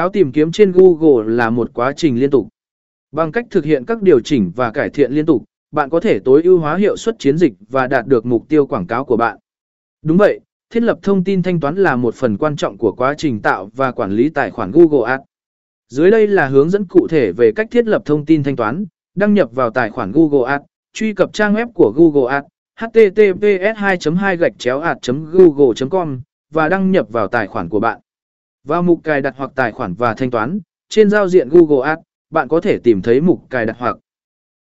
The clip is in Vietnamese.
Cáo tìm kiếm trên Google là một quá trình liên tục. Bằng cách thực hiện các điều chỉnh và cải thiện liên tục, bạn có thể tối ưu hóa hiệu suất chiến dịch và đạt được mục tiêu quảng cáo của bạn. Đúng vậy, thiết lập thông tin thanh toán là một phần quan trọng của quá trình tạo và quản lý tài khoản Google Ads. Dưới đây là hướng dẫn cụ thể về cách thiết lập thông tin thanh toán, đăng nhập vào tài khoản Google Ads, truy cập trang web của Google Ads, https 2 2 gạch chéo google com và đăng nhập vào tài khoản của bạn. Vào mục cài đặt hoặc tài khoản và thanh toán, trên giao diện Google Ads, bạn có thể tìm thấy mục cài đặt hoặc